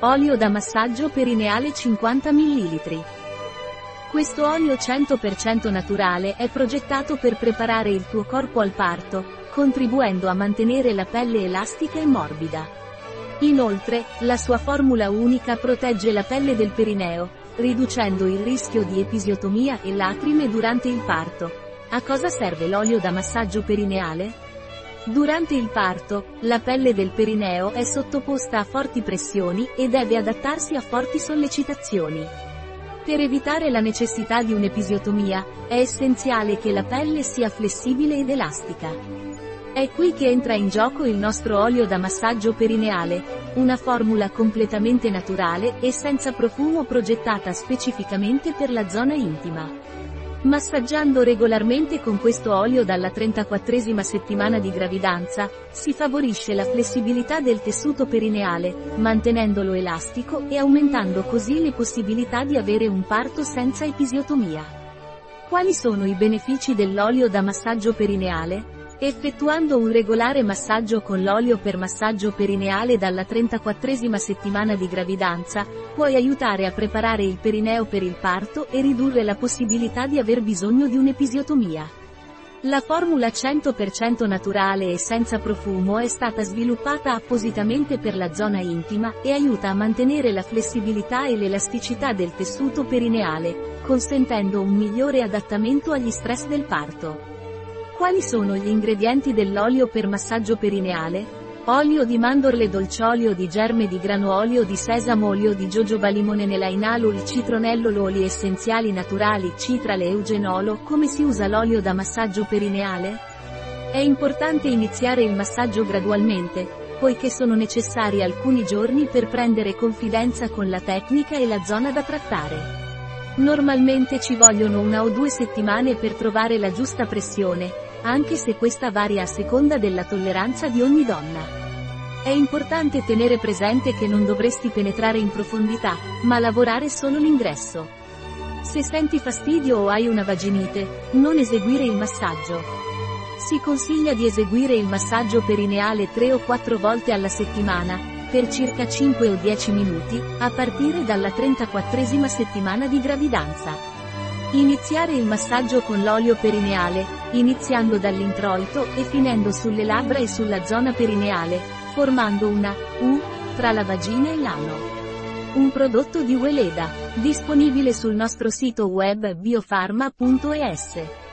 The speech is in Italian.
Olio da massaggio perineale 50 ml. Questo olio 100% naturale è progettato per preparare il tuo corpo al parto, contribuendo a mantenere la pelle elastica e morbida. Inoltre, la sua formula unica protegge la pelle del perineo, riducendo il rischio di episiotomia e lacrime durante il parto. A cosa serve l'olio da massaggio perineale? Durante il parto, la pelle del perineo è sottoposta a forti pressioni e deve adattarsi a forti sollecitazioni. Per evitare la necessità di un'episiotomia, è essenziale che la pelle sia flessibile ed elastica. È qui che entra in gioco il nostro olio da massaggio perineale, una formula completamente naturale e senza profumo progettata specificamente per la zona intima. Massaggiando regolarmente con questo olio dalla 34esima settimana di gravidanza, si favorisce la flessibilità del tessuto perineale, mantenendolo elastico e aumentando così le possibilità di avere un parto senza episiotomia. Quali sono i benefici dell'olio da massaggio perineale? Effettuando un regolare massaggio con l'olio per massaggio perineale dalla 34esima settimana di gravidanza, puoi aiutare a preparare il perineo per il parto e ridurre la possibilità di aver bisogno di un'episiotomia. La formula 100% naturale e senza profumo è stata sviluppata appositamente per la zona intima e aiuta a mantenere la flessibilità e l'elasticità del tessuto perineale, consentendo un migliore adattamento agli stress del parto. Quali sono gli ingredienti dell'olio per massaggio perineale? Olio di mandorle dolciolio di germe di grano olio di sesamo olio di jojoba limone nelainalul citronello oli essenziali naturali citrale eugenolo Come si usa l'olio da massaggio perineale? È importante iniziare il massaggio gradualmente, poiché sono necessari alcuni giorni per prendere confidenza con la tecnica e la zona da trattare. Normalmente ci vogliono una o due settimane per trovare la giusta pressione, anche se questa varia a seconda della tolleranza di ogni donna. È importante tenere presente che non dovresti penetrare in profondità, ma lavorare solo l'ingresso. Se senti fastidio o hai una vaginite, non eseguire il massaggio. Si consiglia di eseguire il massaggio perineale 3 o 4 volte alla settimana, per circa 5 o 10 minuti, a partire dalla 34esima settimana di gravidanza. Iniziare il massaggio con l'olio perineale, iniziando dall'introito e finendo sulle labbra e sulla zona perineale, formando una U tra la vagina e l'ano. Un prodotto di Weleda, disponibile sul nostro sito web biofarma.es.